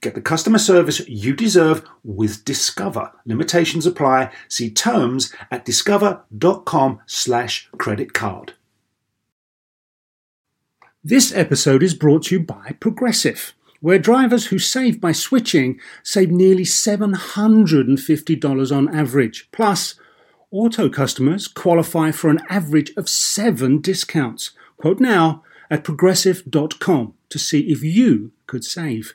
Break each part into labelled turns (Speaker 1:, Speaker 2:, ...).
Speaker 1: Get the customer service you deserve with Discover. Limitations apply. See terms at discover.com slash credit card. This episode is brought to you by Progressive, where drivers who save by switching save nearly $750 on average. Plus, auto customers qualify for an average of seven discounts. Quote now at progressive.com to see if you could save.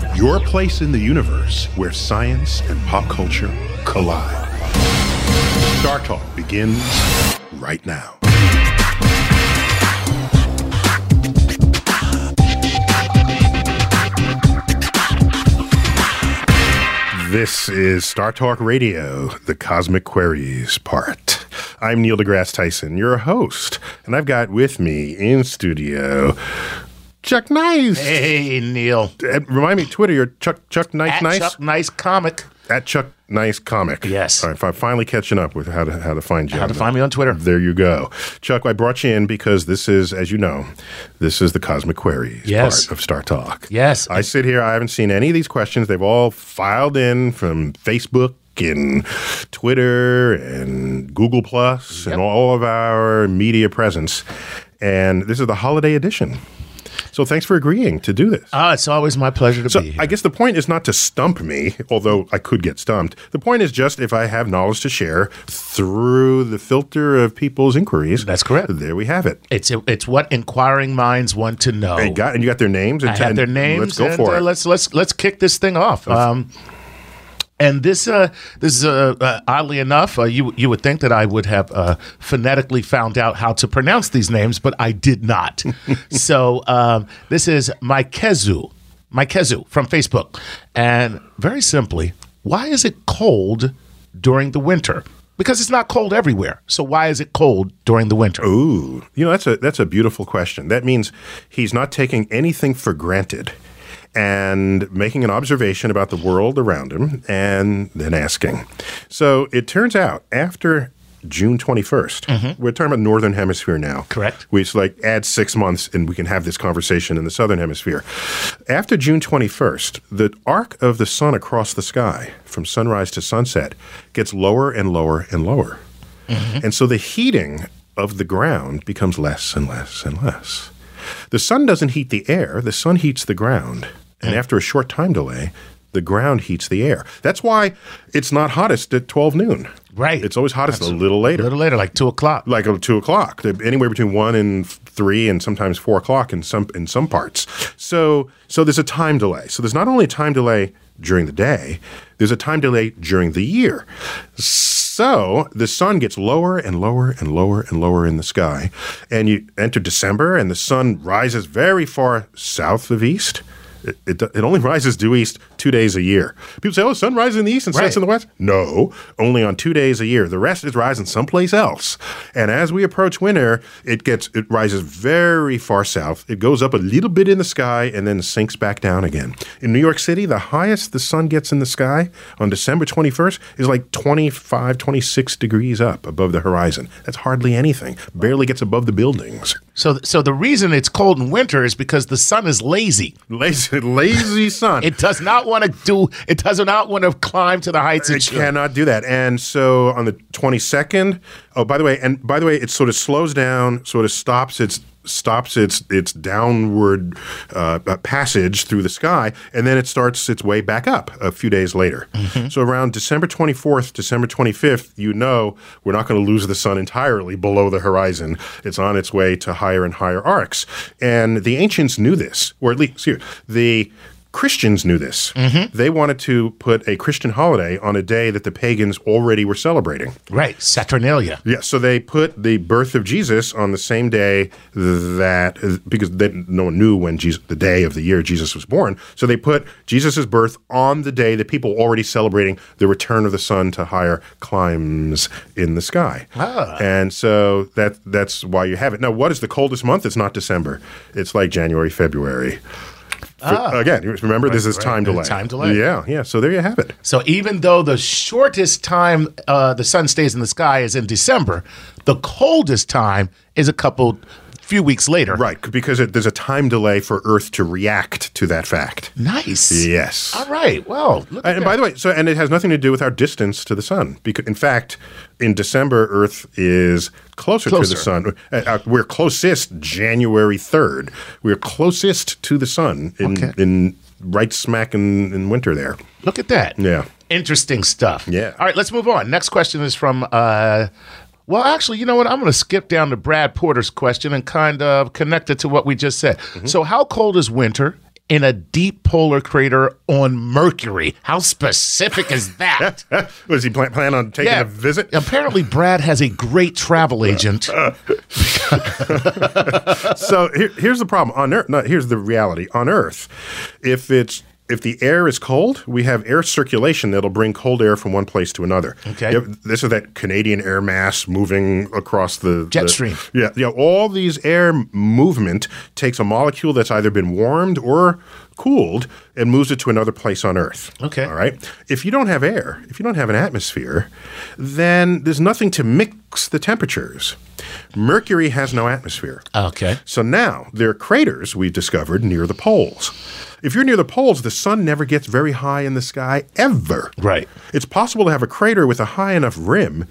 Speaker 2: your place in the universe where science and pop culture collide. Star Talk begins right now. This is Star Talk Radio, the Cosmic Queries part. I'm Neil deGrasse Tyson, your host, and I've got with me in studio Chuck Nice.
Speaker 3: Hey, Neil.
Speaker 2: Uh, remind me, Twitter, you're Chuck Chuck Nice
Speaker 3: At
Speaker 2: Nice
Speaker 3: Chuck Nice Comic.
Speaker 2: at Chuck Nice Comic.
Speaker 3: Yes.
Speaker 2: All right, I'm finally catching up with how to how to find you.
Speaker 3: How to find me on Twitter.
Speaker 2: There you go, Chuck. I brought you in because this is, as you know, this is the Cosmic Queries
Speaker 3: Yes.
Speaker 2: part of Star Talk.
Speaker 3: Yes.
Speaker 2: I sit here. I haven't seen any of these questions. They've all filed in from Facebook and Twitter and Google Plus
Speaker 3: Yep.
Speaker 2: and all of our media presence. And this is the holiday edition. So thanks for agreeing to do this.
Speaker 3: Ah, it's always my pleasure to
Speaker 2: So
Speaker 3: be here.
Speaker 2: I guess the point is not to stump me, although I could get stumped. The point is just if I have knowledge to share through the filter of people's inquiries.
Speaker 3: That's correct.
Speaker 2: There we have it.
Speaker 3: it's it's what inquiring minds want to know.
Speaker 2: Hey, got and you got their names. And
Speaker 3: I have their names.
Speaker 2: Let's go
Speaker 3: and,
Speaker 2: for
Speaker 3: uh,
Speaker 2: it.
Speaker 3: Let's let's let's kick this thing off. Um, and this uh, this is uh, uh, oddly enough, uh, you you would think that I would have uh, phonetically found out how to pronounce these names, but I did not. so um, this is Maikezu, Maikezu from Facebook, and very simply, why is it cold during the winter? Because it's not cold everywhere. So why is it cold during the winter?
Speaker 2: Ooh, you know that's a that's a beautiful question. That means he's not taking anything for granted and making an observation about the world around him and then asking. So it turns out after June 21st, mm-hmm. we're talking about northern hemisphere now.
Speaker 3: Correct.
Speaker 2: We just like add 6 months and we can have this conversation in the southern hemisphere. After June 21st, the arc of the sun across the sky from sunrise to sunset gets lower and lower and lower. Mm-hmm. And so the heating of the ground becomes less and less and less. The sun doesn't heat the air, the sun heats the ground. And after a short time delay, the ground heats the air. That's why it's not hottest at 12 noon.
Speaker 3: Right.
Speaker 2: It's always hottest a little later.
Speaker 3: A little later, like two o'clock.
Speaker 2: like two o'clock, anywhere between one and three, and sometimes four o'clock in some in some parts. So so there's a time delay. So there's not only a time delay during the day, there's a time delay during the year. So the sun gets lower and lower and lower and lower in the sky, and you enter December, and the sun rises very far south of east. It, it, it only rises due east two days a year. People say, oh, sun rises in the east and sets
Speaker 3: Right.
Speaker 2: in the west. No, only on two days a year. The rest is rising someplace else. And as we approach winter, it gets it rises very far south. It goes up a little bit in the sky and then sinks back down again. In New York City, the highest the sun gets in the sky on December 21st is like 25, 26 degrees up above the horizon. That's hardly anything. Barely gets above the buildings.
Speaker 3: So, so the reason it's cold in winter is because the sun is lazy.
Speaker 2: Lazy, lazy sun.
Speaker 3: It does not want to do. It does not want to climb to the heights it,
Speaker 2: It cannot do that. And so on the 22nd, oh, by the way, and by the way, it sort of slows down, sort of stops its stops its its downward uh, passage through the sky, and then it starts its way back up a few days later. So around December 24th, December 25th, you know we're not going to lose the sun entirely below the horizon. It's on its way to higher and higher arcs, and the ancients knew this, or at least the Christians knew this. They wanted to put a Christian holiday on a day that the pagans already were celebrating.
Speaker 3: Right. Saturnalia.
Speaker 2: Yeah, so they put the birth of Jesus on the same day that because they, no one knew when Jesus, the day of the year Jesus was born. So they put Jesus' birth on the day that people were already celebrating the return of the sun to higher climes in the sky.
Speaker 3: Ah.
Speaker 2: And so that that's why you have it. Now, what is the coldest month? It's not December. It's like January, February. For- again, you remember this is
Speaker 3: right.
Speaker 2: time delay.
Speaker 3: Time delay.
Speaker 2: Yeah, yeah. So there you have it.
Speaker 3: So even though the shortest time uh, the sun stays in the sky is in December, the coldest time is a couple few weeks later.
Speaker 2: Right, because it, there's a time delay for Earth to react to that fact.
Speaker 3: Nice.
Speaker 2: Yes.
Speaker 3: All right. Well, look at
Speaker 2: And by the way, so and it has nothing to do with our distance to the sun. Because in fact, in December, Earth is closer, to the sun. Uh, uh, we're closest January third. We're closest to the sun in
Speaker 3: Okay.
Speaker 2: in right smack in, in winter there.
Speaker 3: Look at that.
Speaker 2: Yeah.
Speaker 3: Interesting stuff.
Speaker 2: Yeah.
Speaker 3: All right, let's move on. Next question is from uh well, actually, you know what? I'm going to skip down to Brad Porter's question and kind of connect it to what we just said.
Speaker 2: Mm-hmm.
Speaker 3: So, how cold is winter in a deep polar crater on Mercury? How specific is that?
Speaker 2: Was he plan, plan on taking a visit?
Speaker 3: Apparently, Brad has a great travel agent.
Speaker 2: so here, here's the problem on Earth. No, here's the reality on Earth. If it's if the air is cold, we have air circulation that'll bring cold air from one place to another.
Speaker 3: Okay.
Speaker 2: Have- this is that Canadian air mass moving across the
Speaker 3: Jet
Speaker 2: the-
Speaker 3: stream.
Speaker 2: Yeah, yeah. All these air movement takes a molecule that's either been warmed or cooled and moves it to another place on Earth.
Speaker 3: Okay.
Speaker 2: All right. If you don't have air, if you don't have an atmosphere, then there's nothing to mix the temperatures. Mercury has no atmosphere.
Speaker 3: Okay.
Speaker 2: So now there are craters we've discovered near the poles. If you're near the poles, the sun never gets very high in the sky ever.
Speaker 3: Right.
Speaker 2: It's possible to have a crater with a high enough rim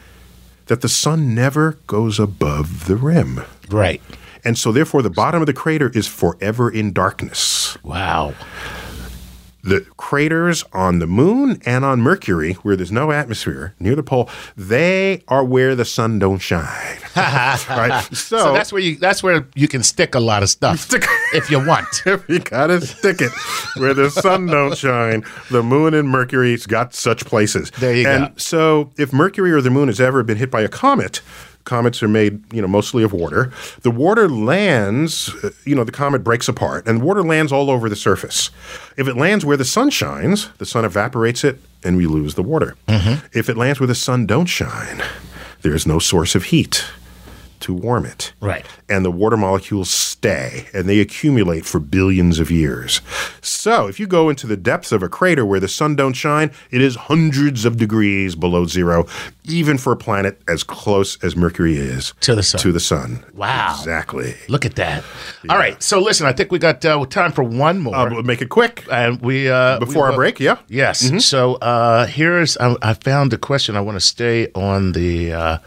Speaker 2: that the sun never goes above the rim.
Speaker 3: Right.
Speaker 2: And so therefore the bottom of the crater is forever in darkness.
Speaker 3: Wow.
Speaker 2: The craters on the moon and on Mercury, where there's no atmosphere near the pole, they are where the sun don't shine. right?
Speaker 3: So that's where you that's where you can stick a lot of stuff if you want.
Speaker 2: you gotta stick it where the sun don't shine. The moon and Mercury's got such places.
Speaker 3: There you
Speaker 2: and
Speaker 3: go.
Speaker 2: And so, if Mercury or the moon has ever been hit by a comet, comets are made, you know, mostly of water. The water lands, uh, you know, the comet breaks apart, and water lands all over the surface. If it lands where the sun shines, the sun evaporates it, and we lose the water.
Speaker 3: Mm-hmm.
Speaker 2: If it lands where the sun don't shine, there is no source of heat to warm it
Speaker 3: Right.
Speaker 2: And the water molecules stay and they accumulate for billions of years. So, if you go into the depths of a crater where the sun don't shine, it is hundreds of degrees below zero, even for a planet as close as Mercury is
Speaker 3: To the sun.
Speaker 2: To the sun.
Speaker 3: Wow.
Speaker 2: Exactly.
Speaker 3: Look at that. All right. So listen, I think we got uh, time for one more.
Speaker 2: Uh, but make it quick
Speaker 3: and we uh,
Speaker 2: before
Speaker 3: we,
Speaker 2: our break. Yeah.
Speaker 3: Yes. So uh, here's I, I found a question. I want to stay on the uh,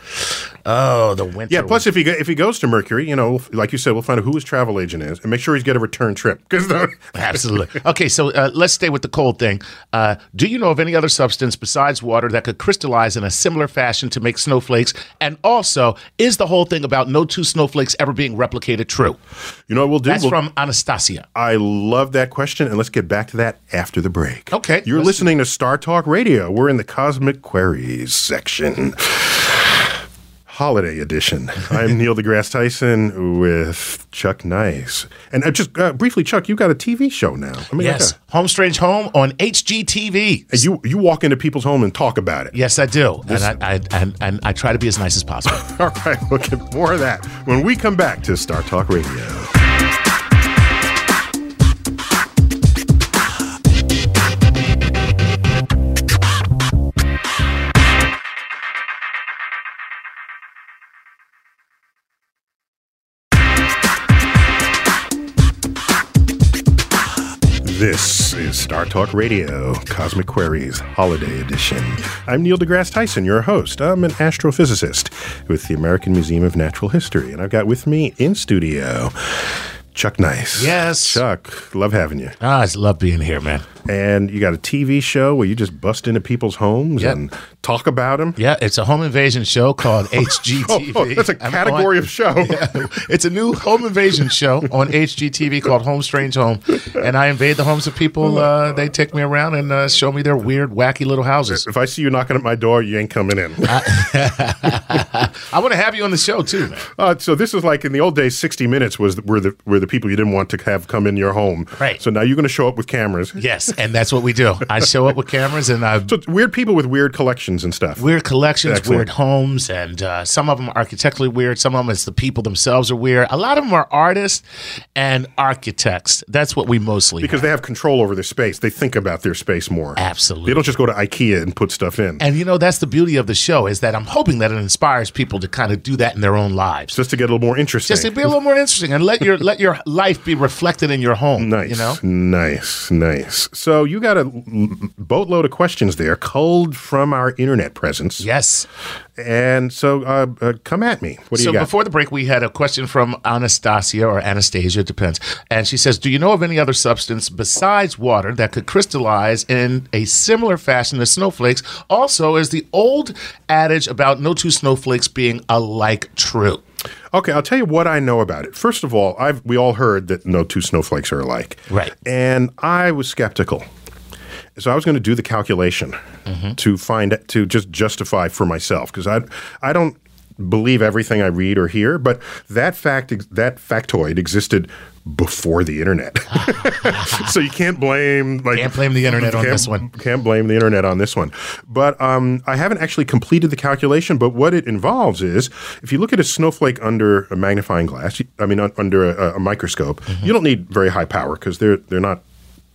Speaker 3: oh the winter.
Speaker 2: Yeah. Plus, if he go, if he goes to Mercury, you know, like you said, we'll find out who his travel agent is and make sure he's got a return trip because
Speaker 3: Absolutely. Okay, so uh, let's stay with the cold thing. Uh, do you know of any other substance besides water that could crystallize in a similar fashion to make snowflakes? And also, is the whole thing about no two snowflakes ever being replicated true?
Speaker 2: you know what we'll do.
Speaker 3: That's
Speaker 2: We'll-
Speaker 3: from Anastasia.
Speaker 2: I love that question, and let's get back to that after the break.
Speaker 3: Okay,
Speaker 2: You're listening to Star Talk Radio. We're in the Cosmic Queries section. Holiday edition. I'm Neil deGrasse Tyson with Chuck Nice. And uh, just uh, briefly, Chuck, you got a TV show now. I mean,
Speaker 3: Yes,
Speaker 2: like
Speaker 3: Home Strange Home on HGTV.
Speaker 2: a- you you walk into people's home and talk about it.
Speaker 3: Yes, I do, and I, I and, and I try to be as nice as possible.
Speaker 2: All right, we'll get more of that when we come back to Star Talk Radio. This is Star Talk Radio, Cosmic Queries Holiday Edition. I'm Neil deGrasse Tyson, your host. I'm an astrophysicist with the American Museum of Natural History, and I've got with me in studio Chuck Nice.
Speaker 3: Yes.
Speaker 2: Chuck, love having you.
Speaker 3: Ah, I love being here, man.
Speaker 2: And you got a TV show where you just bust into people's homes
Speaker 3: Yep.
Speaker 2: and talk about them.
Speaker 3: Yeah, it's a home invasion show called HGTV.
Speaker 2: Oh, that's a category
Speaker 3: on-
Speaker 2: of show.
Speaker 3: It's a new home invasion show on HGTV called Home Strange Home, and I invade the homes of people. Uh, they take me around and uh, show me their weird, wacky little houses.
Speaker 2: If I see you knocking at my door, you ain't coming in.
Speaker 3: I want to have you on the show too, man.
Speaker 2: Uh, so this is like in the old days, sixty minutes was were the were the people you didn't want to have come in your home.
Speaker 3: Right.
Speaker 2: So now you're going to show up with cameras.
Speaker 3: Yes, and that's what we do. I show up with cameras and I
Speaker 2: So weird people with weird collections and stuff.
Speaker 3: weird collections,
Speaker 2: Excellent.
Speaker 3: weird homes, and uh, some of them are architecturally weird. Some of them it's the people themselves are weird. A lot of them are artists and architects. That's what we mostly do.
Speaker 2: because they have control over their space. They think about their space more.
Speaker 3: absolutely.
Speaker 2: They don't just go to IKEA and put stuff in.
Speaker 3: and you know that's the beauty of the show is that I'm hoping that it inspires people to kind of do that in their own lives.
Speaker 2: just to get a little more interesting.
Speaker 3: Just to be a little more interesting and let your let your life be reflected in your home.
Speaker 2: Nice,
Speaker 3: You know?
Speaker 2: nice, nice. So you got a boatload of questions there, culled from our internet presence.
Speaker 3: Yes.
Speaker 2: And so, uh, uh, come at me. What do
Speaker 3: So
Speaker 2: you got?
Speaker 3: So before the break, we had a question from Anastasia or Anastasia, it depends. And she says, Do you know of any other substance besides water that could crystallize in a similar fashion as snowflakes? Also, is the old adage about no two snowflakes being alike true?
Speaker 2: Okay, I'll tell you what I know about it. First of all, I've we all heard that no two snowflakes are alike.
Speaker 3: Right.
Speaker 2: And I was skeptical. So I was going to do the calculation mm-hmm. to find to just justify for myself because I I don't believe everything I read or hear, but that fact that factoid existed before the internet. so you can't blame like
Speaker 3: Can't blame the internet on this one.
Speaker 2: Can't blame the internet on this one. But um, I haven't actually completed the calculation. But what it involves is if you look at a snowflake under a magnifying glass, I mean, un- under a, a microscope,
Speaker 3: Mm-hmm.
Speaker 2: you don't need very high power because they're they're not.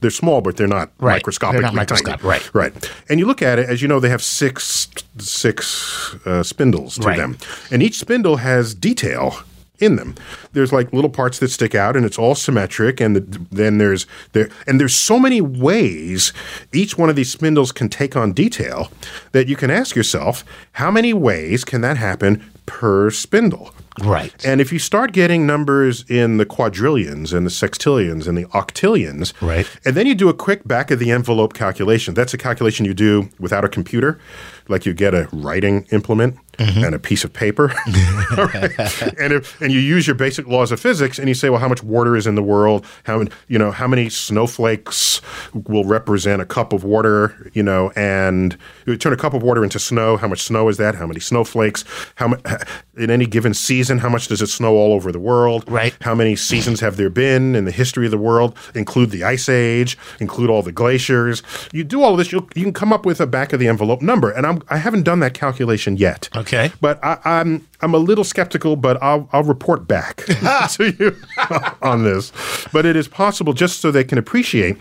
Speaker 2: They're small, but they're not
Speaker 3: Right.
Speaker 2: microscopically
Speaker 3: They're not
Speaker 2: tiny.
Speaker 3: microscopic, right.
Speaker 2: Right. And you look at it, as you know, they have six six uh, spindles to
Speaker 3: Right.
Speaker 2: them, and each spindle has detail in them. There's like little parts that stick out, and it's all symmetric. And the, then there's there, and there's so many ways each one of these spindles can take on detail that you can ask yourself, how many ways can that happen per spindle?
Speaker 3: Right.
Speaker 2: And if you start getting numbers in the quadrillions and the sextillions and the octillions,
Speaker 3: Right.
Speaker 2: and then you do a quick back of the envelope calculation. That's a calculation you do without a computer, like you get a writing implement
Speaker 3: Mm-hmm.
Speaker 2: and a piece of paper, right? and if, and you use your basic laws of physics, and you say, well, how much water is in the world? How many, you know, how many snowflakes will represent a cup of water? You know, and you turn a cup of water into snow. How much snow is that? How many snowflakes? How in any given season? How much does it snow all over the world?
Speaker 3: Right.
Speaker 2: How many seasons have there been in the history of the world? Include the ice age, include all the glaciers. You do all of this, you'll, you can come up with a back of the envelope number. And I'm, I haven't done that calculation yet.
Speaker 3: Okay.
Speaker 2: But I, I'm I'm a little skeptical, but I'll I'll report back to you on this. But it is possible, just so they can appreciate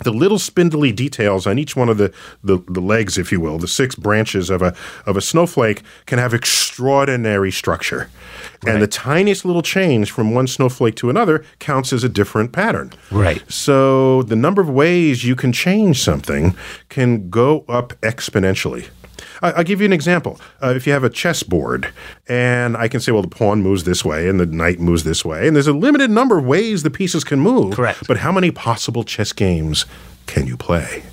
Speaker 2: the little spindly details on each one of the, the, the legs, if you will, the six branches of a of a snowflake can have extraordinary structure. And the tiniest little change from one snowflake to another counts as a different pattern.
Speaker 3: Right.
Speaker 2: So the number of ways you can change something can go up exponentially. I- I'll give you an example. Uh, if you have a chessboard, and I can say, well, the pawn moves this way and the knight moves this way, and there's a limited number of ways the pieces can move.
Speaker 3: Correct.
Speaker 2: But how many possible chess games can you play?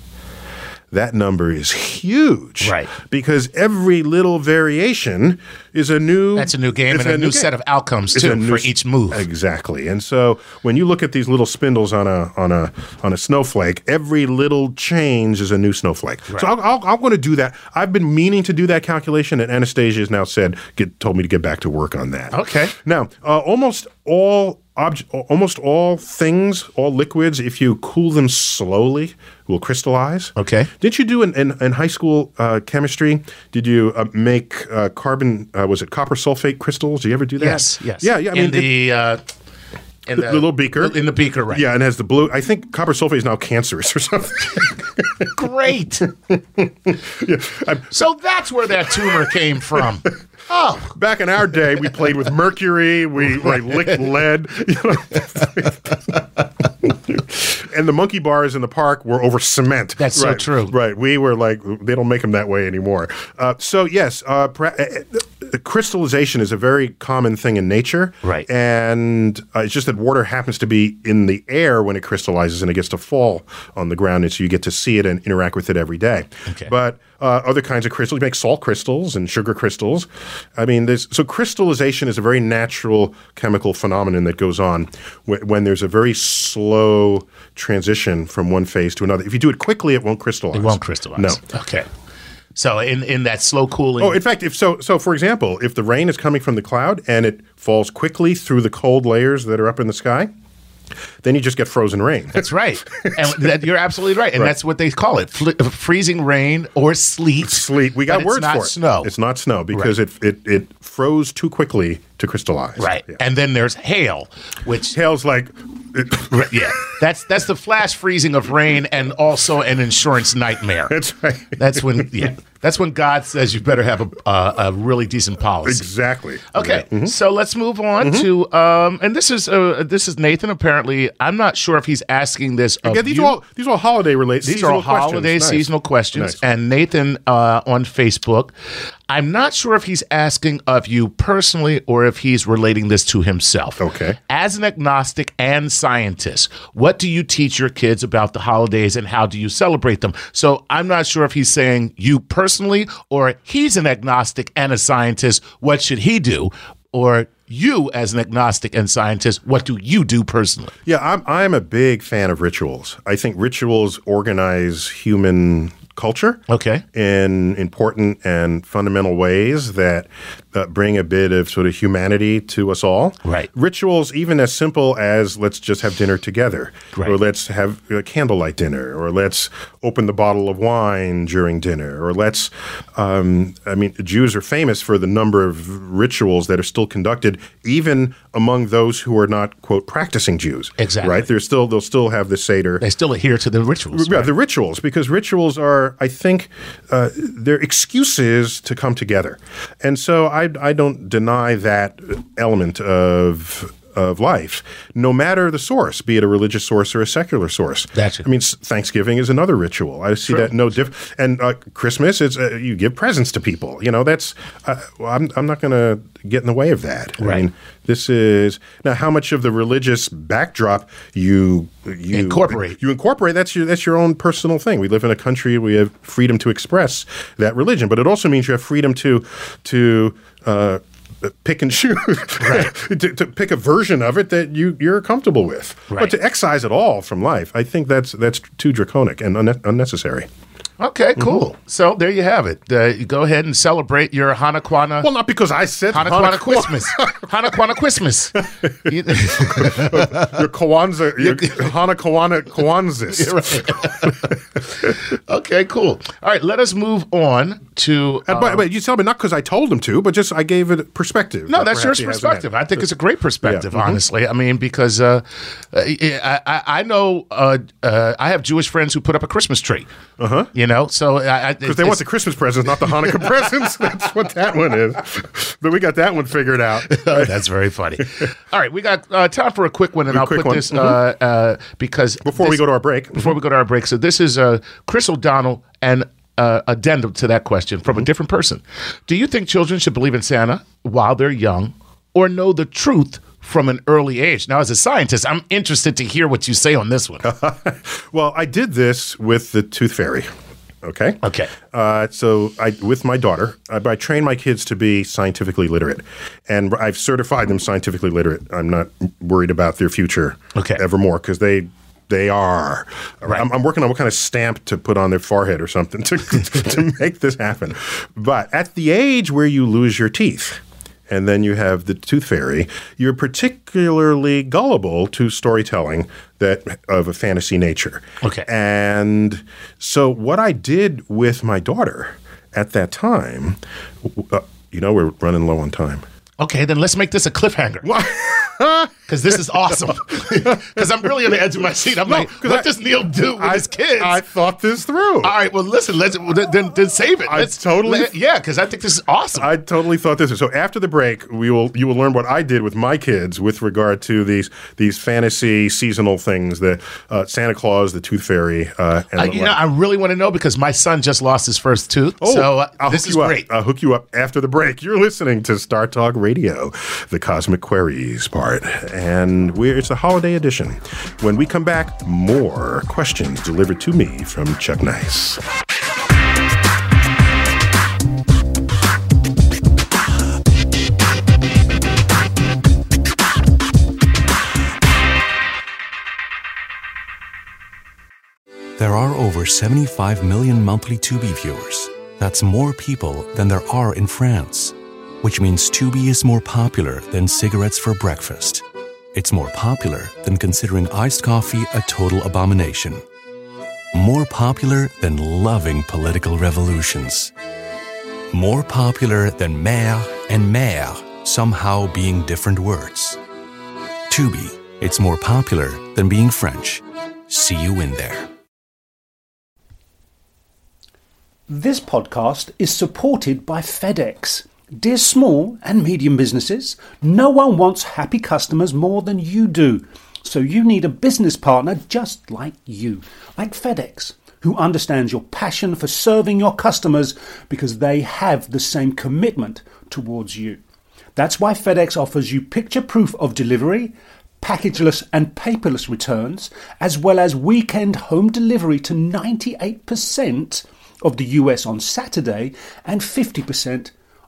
Speaker 2: That number is huge.
Speaker 3: Right.
Speaker 2: Because every little variation is a new.
Speaker 3: That's a new game and a, new set of outcomes too
Speaker 2: new
Speaker 3: for each move.
Speaker 2: Exactly. And so when you look at these little spindles on a on a on a snowflake, every little change is a new snowflake. So I'll, I'll, I'm going to do that. I've been meaning to do that calculation, and Anastasia has now said get told me to get back to work on that.
Speaker 3: Okay.
Speaker 2: Now, uh, almost all obj- almost all things, all liquids, if you cool them slowly, will crystallize.
Speaker 3: Okay.
Speaker 2: Didn't you do in, in, in high school uh, chemistry? Did you uh, make uh, carbon? Uh, was it copper sulfate crystals? Did you ever do that?
Speaker 3: yes, yes.
Speaker 2: Yeah, yeah. I
Speaker 3: in
Speaker 2: mean, it-
Speaker 3: the uh, in
Speaker 2: the little beaker.
Speaker 3: in the beaker, right?
Speaker 2: yeah, and has the blue. I think copper sulfate is now cancerous or something.
Speaker 3: Great.
Speaker 2: yeah, I'm-
Speaker 3: So that's where that tumor came from. Oh,
Speaker 2: Back in our day, we played with mercury. We like licked lead. You know? and the monkey bars in the park were over cement.
Speaker 3: That's so true.
Speaker 2: Right. We were like, they don't make them that way anymore. Uh, so yes, uh, pra- uh, crystallization is a very common thing in nature.
Speaker 3: Right.
Speaker 2: And uh, it's just that water happens to be in the air when it crystallizes, and it gets to fall on the ground, and so you get to see it and interact with it every day.
Speaker 3: Okay.
Speaker 2: But uh, other kinds of crystals. You make salt crystals and sugar crystals. I mean, there's so crystallization is a very natural chemical phenomenon that goes on wh- when there's a very slow transition from one phase to another. If you do it quickly, it won't crystallize.
Speaker 3: it won't crystallize.
Speaker 2: No.
Speaker 3: Okay. So in in that slow cooling.
Speaker 2: Oh, in fact, if so, so for example, if the rain is coming from the cloud and it falls quickly through the cold layers that are up in the sky, then you just get frozen rain.
Speaker 3: That's right, and that, you're absolutely right, and that's what they call it: freezing rain or sleet.
Speaker 2: Sleet. We got
Speaker 3: but it's
Speaker 2: words
Speaker 3: not
Speaker 2: for it.
Speaker 3: Snow.
Speaker 2: It's not snow because it, it it froze too quickly to crystallize.
Speaker 3: right,
Speaker 2: Yeah.
Speaker 3: and then there's hail, which
Speaker 2: Hail's like.
Speaker 3: Yeah, that's that's the flash freezing of rain, and also an insurance nightmare.
Speaker 2: That's right.
Speaker 3: That's when yeah, that's when God says you better have a uh, a really decent policy.
Speaker 2: Exactly.
Speaker 3: Okay,
Speaker 2: Mm-hmm.
Speaker 3: so let's move on to um, and this is uh, this is Nathan. Apparently, I'm not sure if he's asking this.
Speaker 2: Yeah, these
Speaker 3: you.
Speaker 2: are all these are all holiday related.
Speaker 3: These are all holiday seasonal questions.
Speaker 2: Nice.
Speaker 3: And Nathan uh, on Facebook, I'm not sure if he's asking of you personally or if he's relating this to himself.
Speaker 2: Okay.
Speaker 3: As an agnostic and scientist, what do you teach your kids about the holidays and how do you celebrate them? So I'm not sure if he's saying you personally or he's an agnostic and a scientist. What should he do? Or you, as an agnostic and scientist, what do you do personally?
Speaker 2: Yeah, I'm I'm a big fan of rituals. I think rituals organize human culture.
Speaker 3: Okay.
Speaker 2: In important and fundamental ways that uh, bring a bit of sort of humanity to us all.
Speaker 3: Right.
Speaker 2: Rituals, even as simple as let's just have dinner together,
Speaker 3: Right.
Speaker 2: or let's have a candlelight dinner, or let's open the bottle of wine during dinner, or let's. Um, I mean, Jews are famous for the number of rituals that are still conducted, even among those who are not quote practicing Jews.
Speaker 3: Exactly.
Speaker 2: Right. They're still they'll still have the seder.
Speaker 3: They still adhere to the rituals.
Speaker 2: Yeah, the rituals, because rituals are, I think, uh, they're excuses to come together, and so I, I don't deny that element of of life, no matter the source, be it a religious source or a secular source.
Speaker 3: Gotcha.
Speaker 2: I mean, Thanksgiving is another ritual. I see that no diff. And uh, Christmas is uh, you give presents to people. You know, that's uh, well, I'm I'm not going to get in the way of that. I
Speaker 3: Right.
Speaker 2: mean, this is now how much of the religious backdrop you you
Speaker 3: Incorporate.
Speaker 2: you incorporate that's your that's your own personal thing. We live in a country we have freedom to express that religion, but it also means you have freedom to to uh, pick and choose, to, to pick a version of it that you you're comfortable with.
Speaker 3: Right.
Speaker 2: But to excise it all from life, I think that's that's too draconic and unne- unnecessary.
Speaker 3: Okay, cool.
Speaker 2: Mm-hmm.
Speaker 3: So there you have it. Uh, you go ahead and celebrate your Hanukkah.
Speaker 2: Well, not because I said
Speaker 3: Hanukkah Christmas. Hanukkah Christmas. You-
Speaker 2: your Kwanzaa, your Hana Kwana Kwanzas.
Speaker 3: okay, cool. All right, let us move on to.
Speaker 2: By the way, you tell me not because I told him to, but just I gave it perspective.
Speaker 3: No,
Speaker 2: that
Speaker 3: that's your
Speaker 2: perhaps he hasn't had.
Speaker 3: perspective. I think it's a great perspective,
Speaker 2: Yeah, mhm.
Speaker 3: honestly. I mean, because uh, I, I, I know uh, uh, I have Jewish friends who put up a Christmas tree. Uh huh. You know, so
Speaker 2: Because they want the Christmas presents, not the Hanukkah presents. That's what that one is. But we got that one figured out.
Speaker 3: That's very funny. All right, we got uh, time for a quick one, and
Speaker 2: A
Speaker 3: I'll put
Speaker 2: one.
Speaker 3: this uh, uh, because
Speaker 2: Before we go to our break,
Speaker 3: before we go to our break. So this is uh, Chris O'Donnell and uh, addendum to that question from a different person. Do you think children should believe in Santa while they're young, or know the truth? From an early age. Now, as a scientist, I'm interested to hear what you say on this one.
Speaker 2: well, I did this with the Tooth Fairy. Okay.
Speaker 3: Okay.
Speaker 2: Uh, so I, with my daughter, I, I train my kids to be scientifically literate, and I've certified them scientifically literate. I'm not worried about their future
Speaker 3: Okay.
Speaker 2: evermore because they they are.
Speaker 3: Right.
Speaker 2: I'm, I'm working on what kind of stamp to put on their forehead or something to to make this happen. But at the age where you lose your teeth. And then you have the tooth fairy. You're particularly gullible to storytelling that of a fantasy nature.
Speaker 3: Okay.
Speaker 2: And so, what I did with my daughter at that time, uh, you know, we're running low on time.
Speaker 3: Okay, then let's make this a cliffhanger. because this is awesome. Because I'm really on the edge of my seat. I'm like, what
Speaker 2: I-
Speaker 3: does Neil do with
Speaker 2: I,
Speaker 3: his kids?
Speaker 2: I thought this through.
Speaker 3: All right, well, listen, let's then, then, save it.
Speaker 2: I
Speaker 3: Let's
Speaker 2: totally-
Speaker 3: let- yeah, because I think this is awesome.
Speaker 2: I totally thought this. So after the break, we will you will learn what I did with my kids with regard to these these fantasy seasonal things, the uh, Santa Claus, the Tooth Fairy, uh, and
Speaker 3: Uh,
Speaker 2: the
Speaker 3: you know. I really want to know because my son just lost his first tooth. so uh,
Speaker 2: Oh,
Speaker 3: this is
Speaker 2: you up.
Speaker 3: great.
Speaker 2: I'll hook you up after the break. You're listening to Star Talk Radio, the Cosmic Queries part, and we're it's the holiday edition. When we come back, more questions delivered to me from Chuck Nice.
Speaker 4: There are over 75 million monthly Tubi viewers. That's more people than there are in France. Which means Tubi is more popular than cigarettes for breakfast. It's more popular than considering iced coffee a total abomination. More popular than loving political revolutions. More popular than maire and mère somehow being different words. Tubi, it's more popular than being French. See you in there.
Speaker 1: This podcast is supported by FedEx. Dear small and medium businesses, no one wants happy customers more than you do. So you need a business partner just like you, like FedEx, who understands your passion for serving your customers because they have the same commitment towards you. That's why FedEx offers you picture proof of delivery, packageless and paperless returns, as well as weekend home delivery to 98% of the US on Saturday and 50%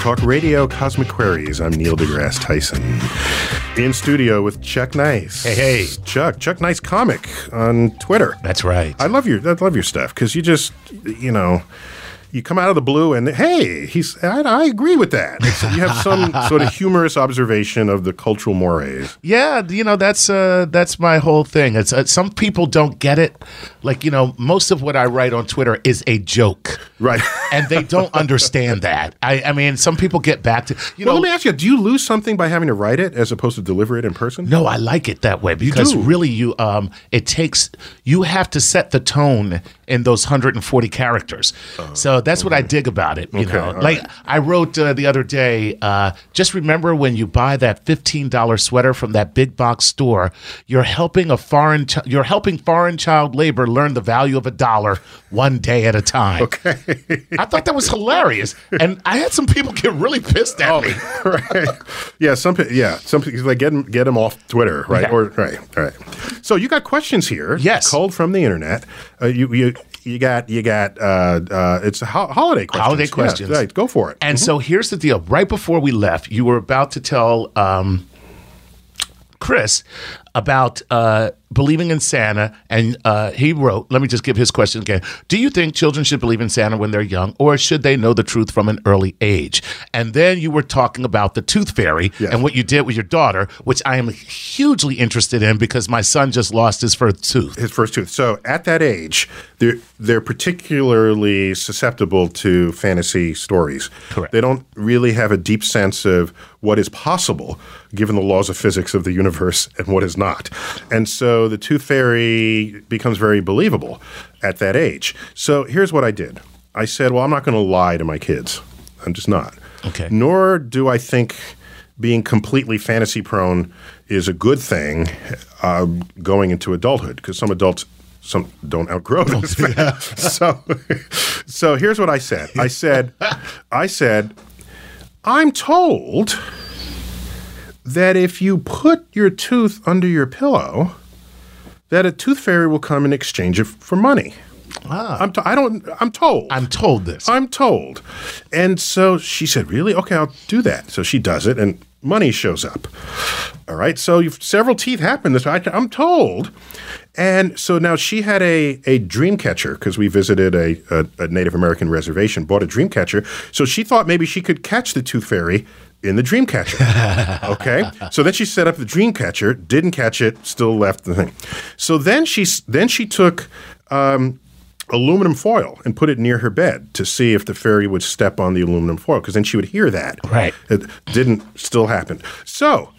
Speaker 2: Talk Radio, Cosmic Queries. I'm Neil deGrasse Tyson. In studio with Chuck Nice.
Speaker 3: Hey, hey.
Speaker 2: Chuck. Chuck Nice Comic on Twitter.
Speaker 3: That's right.
Speaker 2: I love your I love your stuff because you just you know you come out of the blue and hey he's I, I agree with that. It's- you have some sort of humorous observation of the cultural mores.
Speaker 3: Yeah, you know that's uh, that's my whole thing. It's uh, some people don't get it. Like you know, most of what I write on Twitter is a joke,
Speaker 2: Right.
Speaker 3: and they don't understand that. I, I mean, some people get back to you
Speaker 2: well,
Speaker 3: know.
Speaker 2: let me ask you: Do you lose something by having to write it as opposed to deliver it in person?
Speaker 3: no, I like it that way because
Speaker 2: do.
Speaker 3: really, you um, it takes you have to set the tone in those 140 characters. so that's what I dig about it. You
Speaker 2: Uh, Okay,
Speaker 3: know, like
Speaker 2: right.
Speaker 3: I wrote uh, the other day. Uh, just remember when you buy that $15 sweater from that big box store, you're helping a foreign ch- you're helping foreign child labor learn the value of a dollar one day at a time. Okay, I thought that was hilarious, and I had some people get really pissed at me.
Speaker 2: right. Yeah, some yeah, some people like get 'em- get them off Twitter, right?
Speaker 3: Yeah.
Speaker 2: Or right, right. So you got questions here?
Speaker 3: Yes.
Speaker 2: called from the internet. Uh, you you you got you got uh, uh, it's ho- holiday questions.
Speaker 3: Holiday
Speaker 2: Yeah,
Speaker 3: questions.
Speaker 2: right, go for it.
Speaker 3: And so here's the deal. Right before we left, you were about to tell um, Chris about uh, believing in Santa, and uh, he wrote, let me just give his question again. Do you think children should believe in Santa when they're young, or should they know the truth from an early age? And then you were talking about the tooth fairy
Speaker 2: Yeah.
Speaker 3: and what you did with your daughter, which I am hugely interested in because my son just lost his first tooth.
Speaker 2: his first tooth. So at that age, they're they're particularly susceptible to fantasy stories.
Speaker 3: Correct.
Speaker 2: They don't really have a deep sense of what is possible given the laws of physics of the universe and what is not. And so the tooth fairy becomes very believable at that age. So here's what I did. I said, well, I'm not going to lie to my kids. I'm just not.
Speaker 3: Okay.
Speaker 2: Nor do I think being completely fantasy prone is a good thing uh, going into adulthood because some adults some don't outgrow this. so, so here's what I said. I said, I said, I'm told that if you put your tooth under your pillow, that a tooth fairy will come and exchange it for money. Ah. I'm t- I don't. I'm told.
Speaker 3: I'm told this.
Speaker 2: I'm told. And so she said, Really? Okay, I'll do that. So she does it, and money shows up. All right. So you've, several teeth happen this I, I'm told. And so now she had a, a dream catcher because we visited a, a, a Native American reservation, bought a dream catcher. So she thought maybe she could catch the tooth fairy in the Dreamcatcher. okay. So then she set up the Dreamcatcher, didn't catch it, still left the thing. So then she, then she took. Um, aluminum foil and put it near her bed to see if the fairy would step on the aluminum foil because then she would hear that.
Speaker 3: Right.
Speaker 2: It didn't still happen. So,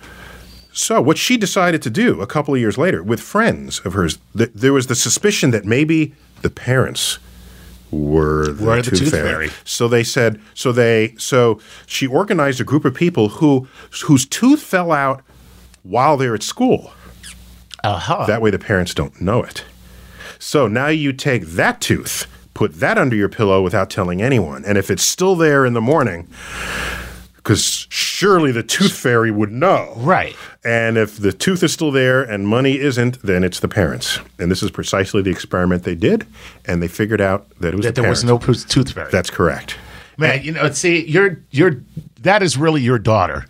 Speaker 2: so what she decided to do a couple of years later with friends of hers, th- there was the suspicion that maybe the parents were the,
Speaker 3: Were the tooth fairy.
Speaker 2: So they said, so they, so she organized a group of people who whose tooth fell out while they're at school.
Speaker 3: uh-huh.
Speaker 2: That way the parents don't know it. So now you take that tooth, put that under your pillow without telling anyone. And if it's still there in the morning, because surely the tooth fairy would know.
Speaker 3: Right.
Speaker 2: And if the tooth is still there and money isn't, then it's the parents. And this is precisely the experiment they did. And they figured out that it was
Speaker 3: that
Speaker 2: the
Speaker 3: there was no tooth fairy.
Speaker 2: That's correct.
Speaker 3: Man, you know, see, you're you're that is really your daughter.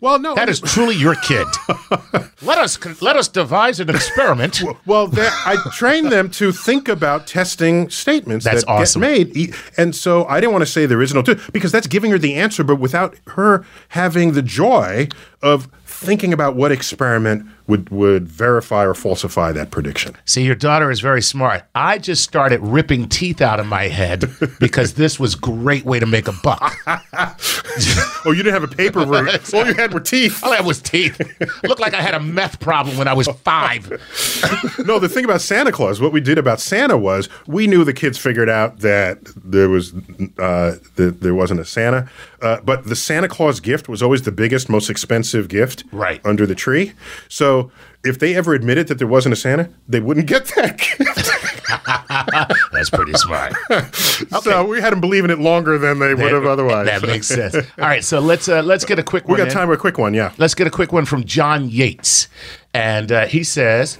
Speaker 2: Well, no.
Speaker 3: That is truly your kid. let us let us devise an experiment.
Speaker 2: Well, that, I trained them to think about testing statements
Speaker 3: That's
Speaker 2: that
Speaker 3: awesome.
Speaker 2: get made. And so I didn't want to say there is no tooth because that's giving her the answer, but without her having the joy of thinking about what experiment would, would verify or falsify that prediction.
Speaker 3: See, your daughter is very smart. I just started ripping teeth out of my head because this was great way to make a buck.
Speaker 2: Oh, you didn't have a paper where all you had were teeth.
Speaker 3: All I had was teeth. Looked like I had a meth problem when I was five.
Speaker 2: No, the thing about Santa Claus, what we did about Santa was we knew the kids figured out that there was uh, that there wasn't a Santa, uh, but the Santa Claus gift was always the biggest, most expensive gift
Speaker 3: Right.
Speaker 2: under the tree. So if they ever admitted that there wasn't a Santa, they wouldn't get that gift.
Speaker 3: That's pretty smart.
Speaker 2: So we had them believing it longer than they would have otherwise.
Speaker 3: That makes sense. All right, so let's uh, let's get a quick
Speaker 2: we got
Speaker 3: in.
Speaker 2: time for a quick one, yeah.
Speaker 3: Let's get a quick one from John Yates. And uh, he says,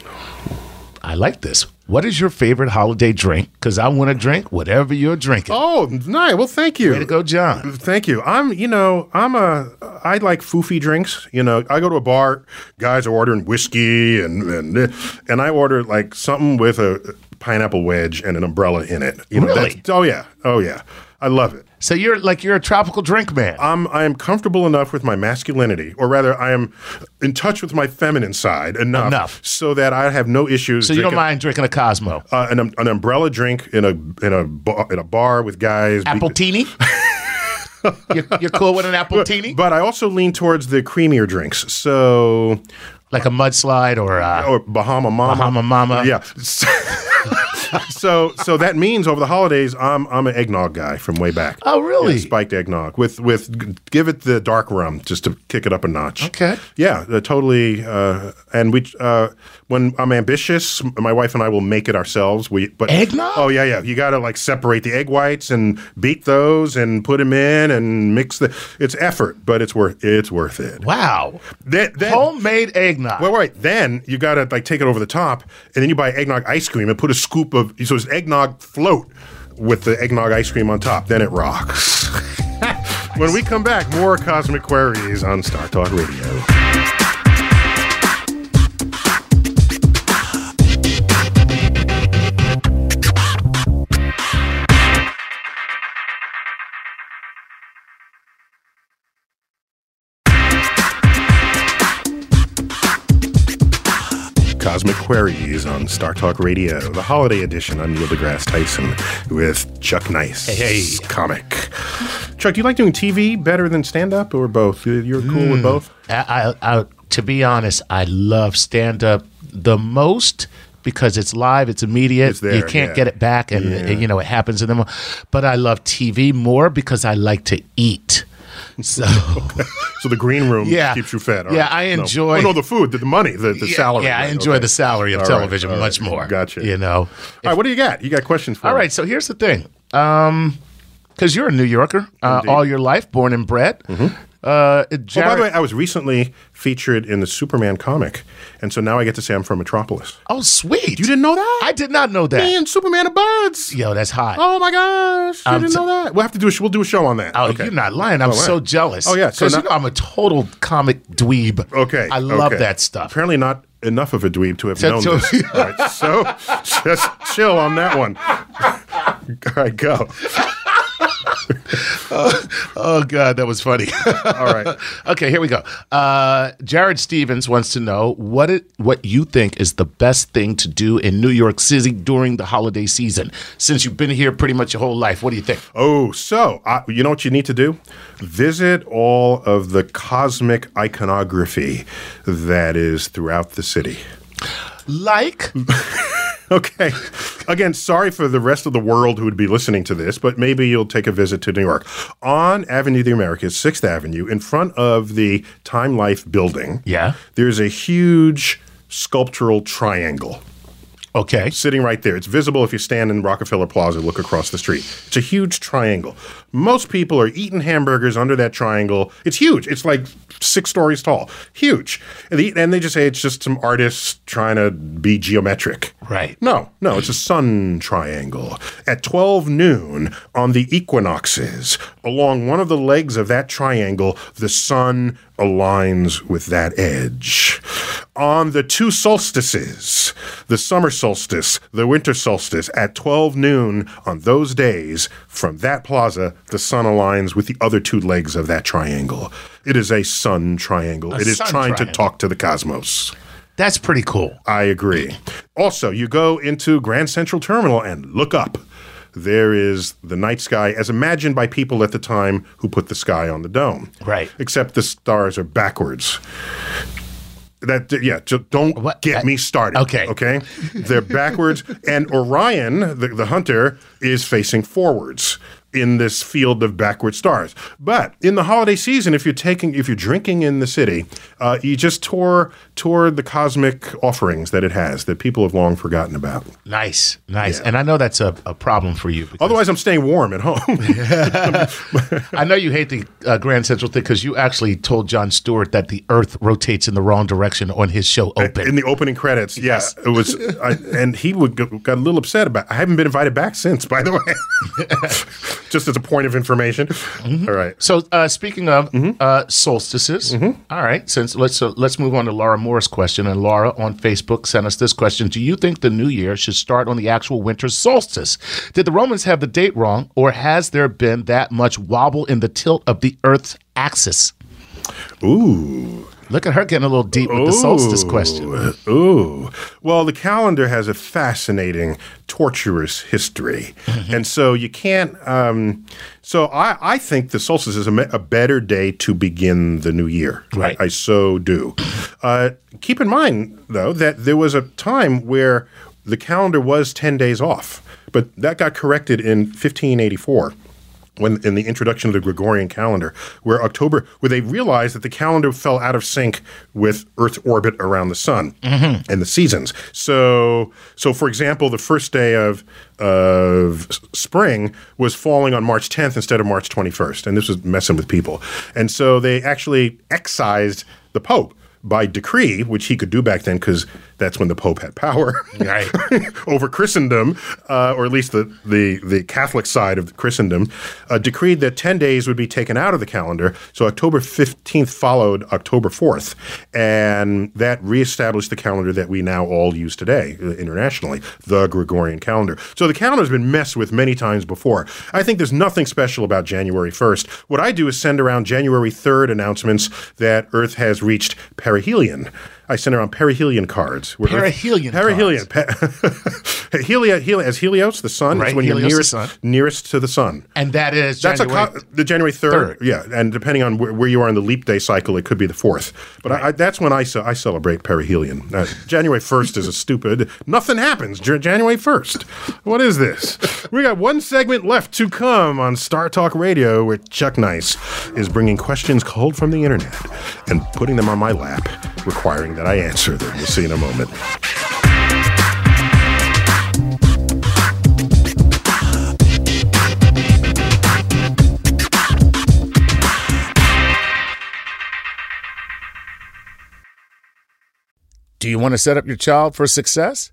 Speaker 3: I like this. What is your favorite holiday drink? Because I want to drink whatever you're drinking.
Speaker 2: Oh, nice. Well, thank you.
Speaker 3: Way to go, John.
Speaker 2: Thank you. I'm, you know, I'm a, I like foofy drinks. You know, I go to a bar, guys are ordering whiskey and and and I order like something with a pineapple wedge and an umbrella in it. You know,
Speaker 3: Really?
Speaker 2: that's- Oh yeah, oh yeah. I love it.
Speaker 3: So you're like you're a tropical drink man.
Speaker 2: I'm I am comfortable enough with my masculinity, or rather, I am in touch with my feminine side enough,
Speaker 3: Enough.
Speaker 2: so that I have no issues.
Speaker 3: so you don't
Speaker 2: drinking-
Speaker 3: mind drinking a Cosmo.
Speaker 2: uh, an, an umbrella drink in a in a bar, in a bar with guys.
Speaker 3: Appletini? you're, you're cool with an appletini?
Speaker 2: But I also lean towards the creamier drinks. So
Speaker 3: Like a mudslide or uh,
Speaker 2: or Bahama Mama.
Speaker 3: Bahama Mama.
Speaker 2: Yeah. so so that means over the holidays, I'm I'm an eggnog guy from way back.
Speaker 3: Oh, really?
Speaker 2: Yeah, spiked eggnog with with give it the dark rum just to kick it up a notch.
Speaker 3: Okay.
Speaker 2: Yeah, uh, totally. Uh, and we uh, when I'm ambitious, my wife and I will make it ourselves. We but
Speaker 3: Eggnog?
Speaker 2: Oh yeah, yeah. You got to like separate the egg whites and beat those and put them in and mix the. It's effort, but it's worth it's worth it.
Speaker 3: wow.
Speaker 2: Then, then,
Speaker 3: Homemade eggnog.
Speaker 2: well, right. Then you got to like take it over the top, and then you buy eggnog ice cream and put a scoop of so it's eggnog float with the eggnog ice cream on top. Then it rocks. when we come back, more cosmic queries on Star Talk Radio. Cosmic Queries on Star Talk Radio, the holiday edition. I'm Neil deGrasse Tyson with Chuck Nice,
Speaker 3: Hey, hey.
Speaker 2: comic. Chuck, do you like doing TV better than stand up or both? You're cool
Speaker 3: Hmm.
Speaker 2: with both?
Speaker 3: I, I, I, to be honest, I love stand up the most because it's live, it's immediate.
Speaker 2: It's there,
Speaker 3: you can't
Speaker 2: yeah.
Speaker 3: get it back, and
Speaker 2: Yeah.
Speaker 3: you know it happens in them. But I love TV more because I like to eat. So
Speaker 2: So the green room
Speaker 3: Yeah.
Speaker 2: keeps you fed. all
Speaker 3: Yeah,
Speaker 2: right.
Speaker 3: I
Speaker 2: No.
Speaker 3: enjoy-
Speaker 2: Oh, no, the food, the, the money, the, the
Speaker 3: yeah,
Speaker 2: salary.
Speaker 3: Yeah, I enjoy
Speaker 2: okay.
Speaker 3: the salary of
Speaker 2: All right,
Speaker 3: television
Speaker 2: right.
Speaker 3: much more.
Speaker 2: Gotcha.
Speaker 3: You know.
Speaker 2: All right, what do you got? You got questions for
Speaker 3: All
Speaker 2: me?
Speaker 3: right, so here's the thing. Um, because you're a New Yorker uh,
Speaker 2: Mm-hmm.
Speaker 3: all your life, born and bred. Uh,
Speaker 2: Oh, by the way, I was recently featured in the Superman comic, and so now I get to say I'm from Metropolis.
Speaker 3: oh sweet,
Speaker 2: You didn't know that?
Speaker 3: I did not know that.
Speaker 2: Me and Superman are buds.
Speaker 3: Yo, that's hot.
Speaker 2: Oh my gosh! You
Speaker 3: I'm
Speaker 2: didn't
Speaker 3: t-
Speaker 2: know that? We'll have to do. A, sh- we'll do a show on that.
Speaker 3: Oh,
Speaker 2: okay.
Speaker 3: you're not lying. I'm
Speaker 2: Oh,
Speaker 3: so jealous.
Speaker 2: Oh, yeah, so
Speaker 3: because you know I'm a total comic dweeb.
Speaker 2: Okay.
Speaker 3: I love
Speaker 2: okay.
Speaker 3: that stuff.
Speaker 2: Apparently, not enough of a dweeb to have known
Speaker 3: to-
Speaker 2: this. All right, so just chill on that one. All right, go.
Speaker 3: Oh God, that was funny.
Speaker 2: All right.
Speaker 3: okay, here we go. Uh, Jared Stevens wants to know what it what you think is the best thing to do in New York City during the holiday season. Since you've been here pretty much your whole life, what do you think?
Speaker 2: Oh, so uh, you know what you need to do? Visit all of the cosmic iconography that is throughout the city.
Speaker 3: Like,
Speaker 2: Okay. Again, sorry for the rest of the world who would be listening to this, but maybe you'll take a visit to New York. On Avenue of the Americas, 6th Avenue, in front of the Time Life building,
Speaker 3: Yeah.
Speaker 2: there's a huge sculptural triangle
Speaker 3: okay,
Speaker 2: sitting right there. It's visible if you stand in Rockefeller Plaza, look across the street. It's a huge triangle. Most people are eating hamburgers under that triangle. It's huge. It's like six stories tall. Huge. And they, and they just say it's just some artists trying to be geometric.
Speaker 3: Right.
Speaker 2: No, no, it's a sun triangle. At 12 noon on the equinoxes, along one of the legs of that triangle, the sun aligns with that edge. On the two solstices, the summer solstice, the winter solstice, at 12 noon on those days, from that plaza, the sun aligns with the other two legs of that triangle. It is a sun triangle. it is trying to talk to the cosmos.
Speaker 3: that's pretty cool.
Speaker 2: I agree. Also, you go into Grand Central Terminal and look up. There is the night sky as imagined by people at the time who put the sky on the dome.
Speaker 3: Right.
Speaker 2: Except the stars are backwards. That yeah, just don't
Speaker 3: What?
Speaker 2: get
Speaker 3: I-
Speaker 2: me started.
Speaker 3: Okay.
Speaker 2: Okay. They're backwards and Orion, the, the hunter, is facing forwards in this field of backward stars. But in the holiday season, if you're taking if you're drinking in the city, uh, you just tour tour the cosmic offerings that it has that people have long forgotten about.
Speaker 3: Nice, nice. And I know that's a, a problem for you. because
Speaker 2: Otherwise, I'm staying warm at home.
Speaker 3: I know you hate the uh, Grand Central thing because you actually told Jon Stewart that the Earth rotates in the wrong direction on his show Open.
Speaker 2: in the opening credits.
Speaker 3: Yes.
Speaker 2: Yeah, it was, I, and he would got, got a little upset about. I haven't been invited back since, by the way. Just as a point of information.
Speaker 3: Mm-hmm.
Speaker 2: All right.
Speaker 3: so uh, speaking of
Speaker 2: Mm-hmm.
Speaker 3: uh, solstices, all right. Since let's uh, let's move on to Laura Moore's question, and Laura on Facebook sent us this question: Do you think the new year should start on the actual winter solstice? Did the Romans have the date wrong, or has there been that much wobble in the tilt of the Earth's axis?
Speaker 2: Ooh.
Speaker 3: Look at her getting a little deep with the solstice question.
Speaker 2: Ooh. Well, the calendar has a fascinating, torturous history.
Speaker 3: Mm-hmm.
Speaker 2: And so you can't. Um, so I, I think the solstice is a, me- a better day to begin the new year.
Speaker 3: Right.
Speaker 2: I, I so do. Uh, keep in mind, though, that there was a time where the calendar was 10 days off, but that got corrected in 1584 when in the introduction of the Gregorian calendar, where October, where they realized that the calendar fell out of sync with Earth's orbit around the sun mm-hmm. and the seasons. So, so for example, the first day of of spring was falling on March 10th instead of March 21st, and this was messing with people. And so they actually excised the Pope by decree, which he could do back then because that's when the Pope had power
Speaker 3: Right.
Speaker 2: over Christendom, uh, or at least the, the, the Catholic side of Christendom, uh, decreed that 10 days would be taken out of the calendar. So October 15th followed October 4th, and that reestablished the calendar that we now all use today uh, internationally, the Gregorian calendar. So the calendar's been messed with many times before. I think there's nothing special about January 1st. What I do is send around January 3rd announcements that Earth has reached perihelion I send around perihelion cards.
Speaker 3: Perihelion
Speaker 2: Perihelion. Pe- Helio, Helio, as Helios, the sun,
Speaker 3: Right,
Speaker 2: is when you're nearest,
Speaker 3: sun.
Speaker 2: nearest to the sun.
Speaker 3: And that is
Speaker 2: That's
Speaker 3: January.
Speaker 2: a co- the January third,
Speaker 3: 3rd.
Speaker 2: yeah, and depending on where, where you are in the leap day cycle, it could be the fourth. But I, I, that's when I ce- I celebrate perihelion. Uh, January first is a stupid. Nothing happens Jan- January first. What is this? We got one segment left to come on Star Talk Radio, where Chuck Nice is bringing questions culled from the internet and putting them on my lap, requiring that I answer them. We'll see in a moment.
Speaker 3: Do you want to set up your child for success?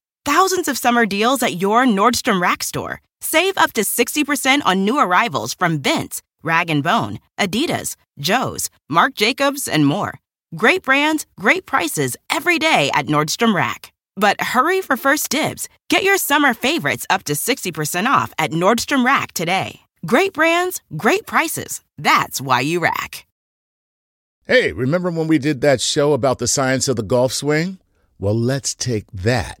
Speaker 5: Thousands of summer deals at your Nordstrom Rack store. Save up to 60% on new arrivals from Vince, Rag & Bone, Adidas, Joe's, Marc Jacobs, and more. Great brands, great prices every day at Nordstrom Rack. But hurry for first dibs. Get your summer favorites up to 60% off at Nordstrom Rack today. Great brands, great prices. That's why you rack.
Speaker 3: Hey, remember when we did that show about the science of the golf swing? Well, let's take that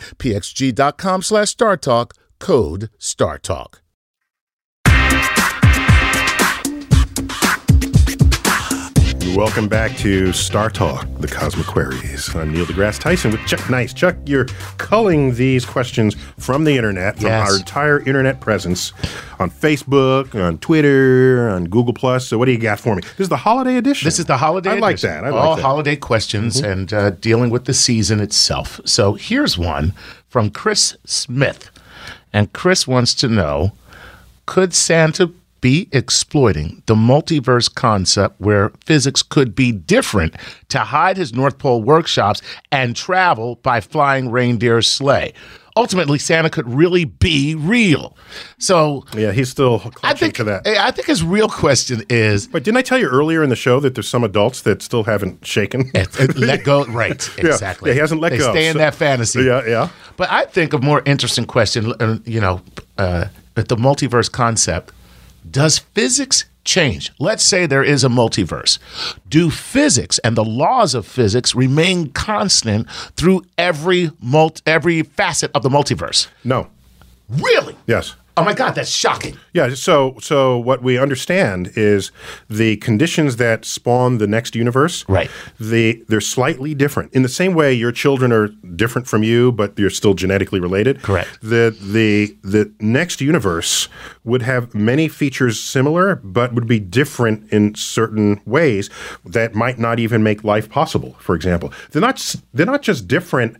Speaker 3: pxg.com slash StarTalk. Code StarTalk.
Speaker 2: Welcome back to Star Talk, the Cosmic Queries. I'm Neil deGrasse Tyson with Chuck Nice. Chuck, you're culling these questions from the internet, from
Speaker 3: Yes.
Speaker 2: our entire internet presence on Facebook, on Twitter, on Google Plus. So, what do you got for me? This is the holiday edition.
Speaker 3: This is the holiday.
Speaker 2: I like
Speaker 3: edition.
Speaker 2: that. I like
Speaker 3: All
Speaker 2: that.
Speaker 3: holiday questions and uh, dealing with the season itself. So here's one from Chris Smith, and Chris wants to know: Could Santa be exploiting the multiverse concept where physics could be different to hide his North Pole workshops and travel by flying reindeer sleigh. Ultimately, Santa could really be real. So
Speaker 2: Yeah, he's still clutching
Speaker 3: I think
Speaker 2: to that.
Speaker 3: I think his real question is
Speaker 2: But didn't I tell you earlier in the show that there's some adults that still haven't shaken?
Speaker 3: let go. Right, exactly.
Speaker 2: Yeah, he hasn't let
Speaker 3: they
Speaker 2: go,
Speaker 3: Stay in
Speaker 2: so-
Speaker 3: that fantasy.
Speaker 2: Yeah, yeah.
Speaker 3: But I think a more interesting question, uh, you know, uh, the multiverse concept, does physics change? Let's say there is a multiverse. Do physics and the laws of physics remain constant through every mult- every facet of the multiverse?
Speaker 2: No.
Speaker 3: Really?
Speaker 2: Yes.
Speaker 3: Oh my God, that's shocking.
Speaker 2: Yeah, so so what we understand is the conditions that spawn the next universe.
Speaker 3: Right.
Speaker 2: The they're slightly different. In the same way your children are different from you, but you're still genetically related.
Speaker 3: Correct.
Speaker 2: The the the next universe would have many features similar, but would be different in certain ways that might not even make life possible. For example, they're not they're not just different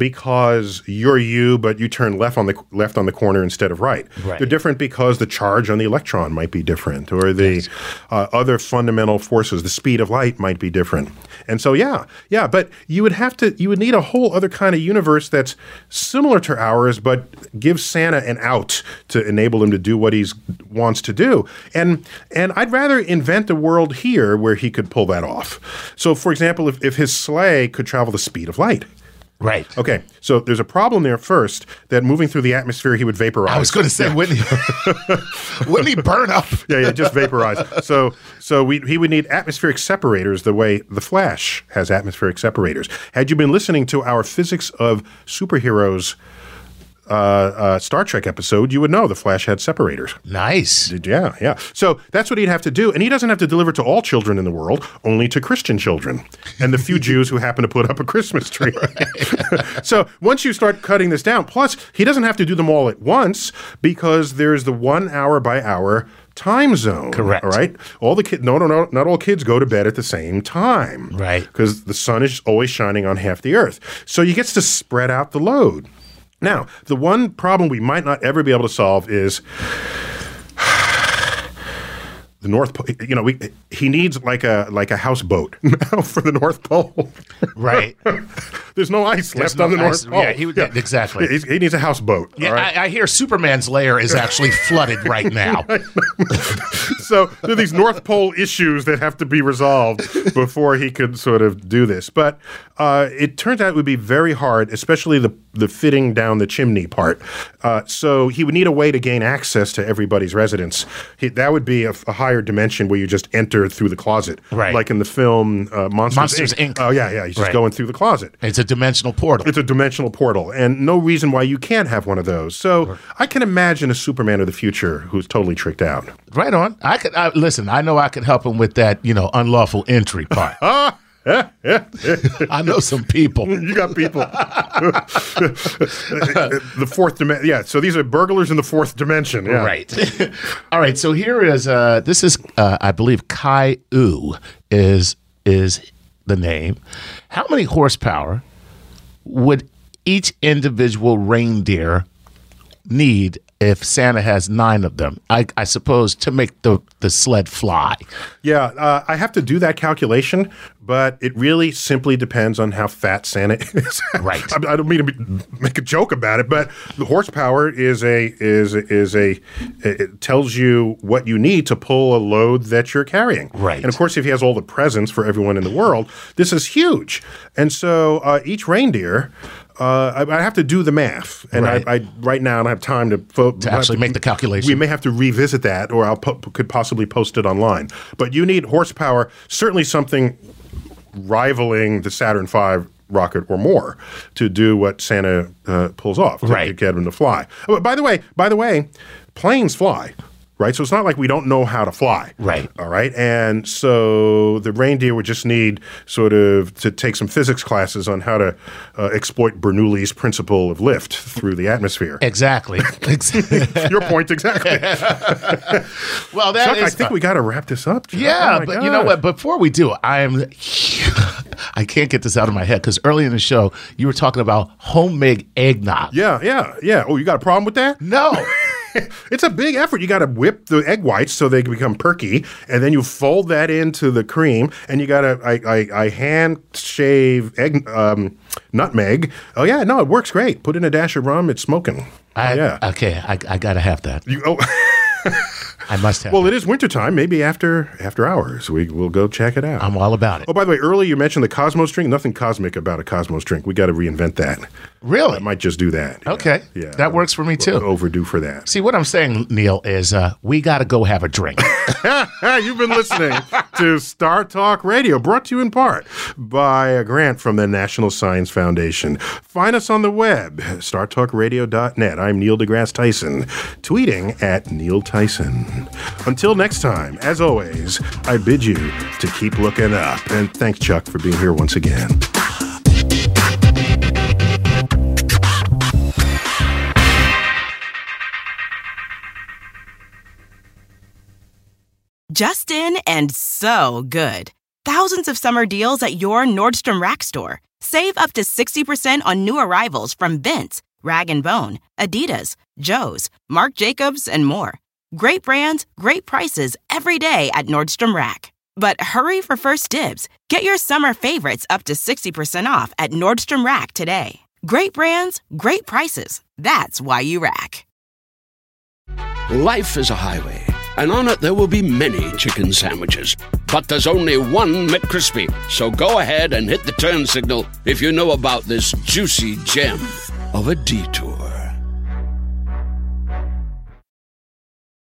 Speaker 2: because you're you, but you turn left on the left on the corner instead of right.
Speaker 3: Right.
Speaker 2: They're different because the charge on the electron might be different, or the uh, other fundamental forces, the speed of light might be different. And so, yeah, yeah, but you would have to, you would need a whole other kind of universe that's similar to ours, but gives Santa an out to enable him to do what he wants to do. And and I'd rather invent a world here where he could pull that off. So, for example, if, if his sleigh could travel the speed of light.
Speaker 3: Right.
Speaker 2: Okay, so there's a problem there first that moving through the atmosphere he would vaporize.
Speaker 3: I was going to say, wouldn't he, wouldn't he burn up?
Speaker 2: yeah, yeah, just vaporize. So, so we, he would need atmospheric separators the way the Flash has atmospheric separators. Had you been listening to our physics of superheroes uh, uh, Star Trek episode, you would know the Flash had separators.
Speaker 3: Nice.
Speaker 2: Yeah, yeah. So that's what he'd have to do. And he doesn't have to deliver to all children in the world, only to Christian children and the few Jews who happen to put up a Christmas tree. so once you start cutting this down, plus he doesn't have to do them all at once because there's the one hour by hour time zone.
Speaker 3: Correct.
Speaker 2: All right. All the kids, no, no, no, not all kids go to bed at the same time.
Speaker 3: Right.
Speaker 2: Because the sun is always shining on half the earth. So he gets to spread out the load. Now, the one problem we might not ever be able to solve is the North Pole. You know, we, he needs like a like a houseboat now for the North Pole.
Speaker 3: Right.
Speaker 2: There's no ice
Speaker 3: There's
Speaker 2: left on
Speaker 3: no
Speaker 2: the North. Pole.
Speaker 3: Yeah, he would- exactly.
Speaker 2: He, he needs a houseboat.
Speaker 3: Yeah,
Speaker 2: right?
Speaker 3: I, I hear Superman's lair is actually flooded right now.
Speaker 2: so there are these North Pole issues that have to be resolved before he could sort of do this. But uh, it turns out it would be very hard, especially the the fitting down the chimney part. Uh, so he would need a way to gain access to everybody's residence. He, that would be a, a higher dimension where you just enter through the closet,
Speaker 3: Right.
Speaker 2: Like in the film uh, Monsters,
Speaker 3: Monsters, Inc.
Speaker 2: Oh yeah, yeah. He's just
Speaker 3: Right.
Speaker 2: going through the closet.
Speaker 3: It's a dimensional portal.
Speaker 2: It's a dimensional portal, and no reason why you can't have one of those. So I can imagine a Superman of the future who's totally tricked out.
Speaker 3: right on. I could I, listen. I know I could help him with that. You know, unlawful entry part. I know some people.
Speaker 2: You got people. the fourth dimension. Yeah. So these are burglars in the fourth dimension. Yeah.
Speaker 3: Right. All right. So here is uh this is uh I believe Kai U is is the name. How many horsepower would each individual reindeer need if Santa has nine of them? I, I suppose to make the, the sled fly.
Speaker 2: Yeah. Uh, I have to do that calculation, but it really simply depends on how fat Santa is.
Speaker 3: Right.
Speaker 2: I, I don't mean to be, make a joke about it, but the horsepower is a is is a it tells you what you need to pull a load that you're carrying.
Speaker 3: Right.
Speaker 2: And of course, if he has all the presents for everyone in the world, this is huge. And so uh, each reindeer. Uh, I, I have to do the math, and
Speaker 3: Right.
Speaker 2: I, I right now I don't have time to fo-
Speaker 3: To actually make the calculation.
Speaker 2: We may have to revisit that, or I'll po- could possibly post it online. But you need horsepower, certainly something rivaling the Saturn V rocket or more to do what Santa uh, pulls off to,
Speaker 3: Right.
Speaker 2: get him to fly. Oh, by the way, by the way, planes fly. Right, so it's not like we don't know how to fly.
Speaker 3: Right.
Speaker 2: All right, and so the reindeer would just need sort of to take some physics classes on how to uh, exploit Bernoulli's principle of lift through the atmosphere.
Speaker 3: Exactly. Exactly.
Speaker 2: Your point exactly.
Speaker 3: well, that
Speaker 2: Chuck,
Speaker 3: is.
Speaker 2: I think we got to wrap this up. Chuck.
Speaker 3: Yeah,
Speaker 2: Oh
Speaker 3: but you know what? Before we do, I am. I can't get this out of my head because early in the show you were talking about homemade eggnog.
Speaker 2: Yeah, yeah, yeah. Oh, you got a problem with that?
Speaker 3: No,
Speaker 2: it's a big effort. You got to whip the egg whites so they become perky, and then you fold that into the cream, and you got to I, I, I hand shave egg um, nutmeg. Oh yeah, no, it works great. Put in a dash of rum. It's smoking.
Speaker 3: I,
Speaker 2: yeah.
Speaker 3: Okay, I, I got to have that.
Speaker 2: You, oh.
Speaker 3: I must have.
Speaker 2: well, it is wintertime. Maybe after after hours, we will go check it out.
Speaker 3: I'm all about it.
Speaker 2: oh, by the way, earlier you mentioned the Cosmos drink. Nothing cosmic about a Cosmos drink. We got to reinvent that.
Speaker 3: really?
Speaker 2: I might just do that.
Speaker 3: Okay.
Speaker 2: Yeah.
Speaker 3: That works for me, too.
Speaker 2: Overdue for that.
Speaker 3: See, what I'm saying, Neil, is uh, we got to go have a drink.
Speaker 2: You've been listening to Star Talk Radio, brought to you in part by a grant from the National Science Foundation. Find us on the web, startalkradio.net. I'm Neil deGrasse Tyson, tweeting at Neil Tyson. Until next time, as always, I bid you to keep looking up. And thanks, Chuck, for being here once again.
Speaker 5: Justin and so good. Thousands of summer deals at your Nordstrom Rack store. Save up to 60% on new arrivals from Vince, Rag & Bone, Adidas, Joe's, Marc Jacobs, and more. Great brands, great prices every day at Nordstrom Rack. But hurry for first dibs. Get your summer favorites up to 60% off at Nordstrom Rack today. Great brands, great prices. That's why you rack.
Speaker 6: Life is a highway, and on it there will be many chicken sandwiches. But there's only one McCrispy. So go ahead and hit the turn signal if you know about this juicy gem of a detour.